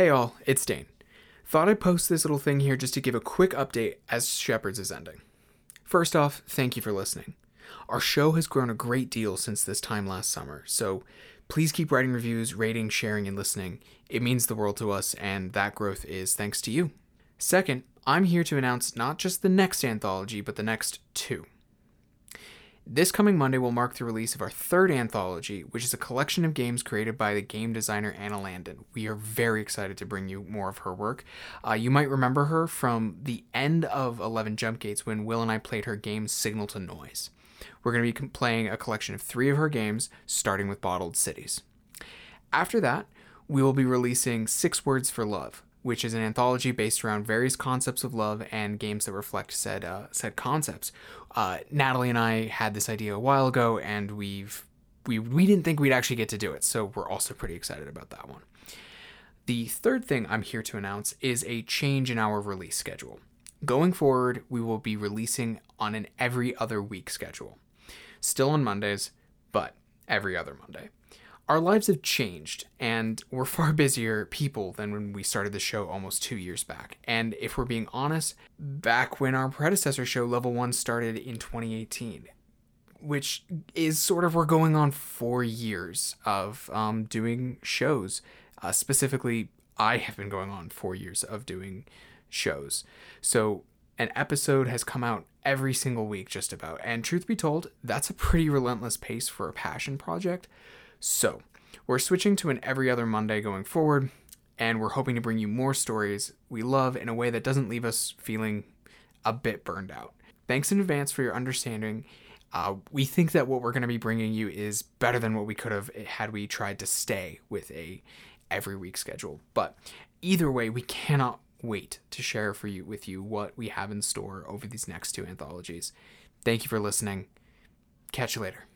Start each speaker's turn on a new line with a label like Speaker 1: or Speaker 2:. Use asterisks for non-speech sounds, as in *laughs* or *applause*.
Speaker 1: Hey all, it's Dane. Thought I'd post this little thing here just to give a quick update as Shepherds is ending. First off, thank you for listening. Our show has grown a great deal since this time last summer, so please keep writing reviews, rating, sharing, and listening. It means the world to us, and that growth is thanks to you. Second, I'm here to announce not just the next anthology, but the next two. This coming Monday will mark the release of our third anthology, which is a collection of games created by the game designer Anna Landon. We are very excited to bring you more of her work. Uh, you might remember her from the end of 11 Jump Gates when Will and I played her game Signal to Noise. We're going to be playing a collection of three of her games, starting with Bottled Cities. After that, we will be releasing Six Words for Love, which is an anthology based around various concepts of love and games that reflect said uh, said concepts. Uh, Natalie and I had this idea a while ago, and we've we we didn't think we'd actually get to do it, so we're also pretty excited about that one. The third thing I'm here to announce is a change in our release schedule. Going forward, we will be releasing on an every other week schedule. Still on Mondays, but every other Monday our lives have changed and we're *laughs* far busier people than when we started the show almost two years back. And if we're being honest, back when our predecessor show, Level 1, started in 2018, which is sort of we're going on four years of um, doing shows. Uh, specifically, I have been going on four years of doing shows. So an episode has come out every single week, just about. And truth be told, that's a pretty relentless pace for a passion project. So, we're switching to an every other Monday going forward, and we're hoping to bring you more stories we love in a way that doesn't leave us feeling a bit burned out. Thanks in advance for your understanding. Uh, we think that what we're going to be bringing you is better than what we could have had we tried to stay with a every week schedule. But either way, we cannot wait to share for you with you what we have in store over these next two anthologies. Thank you for listening. Catch you later.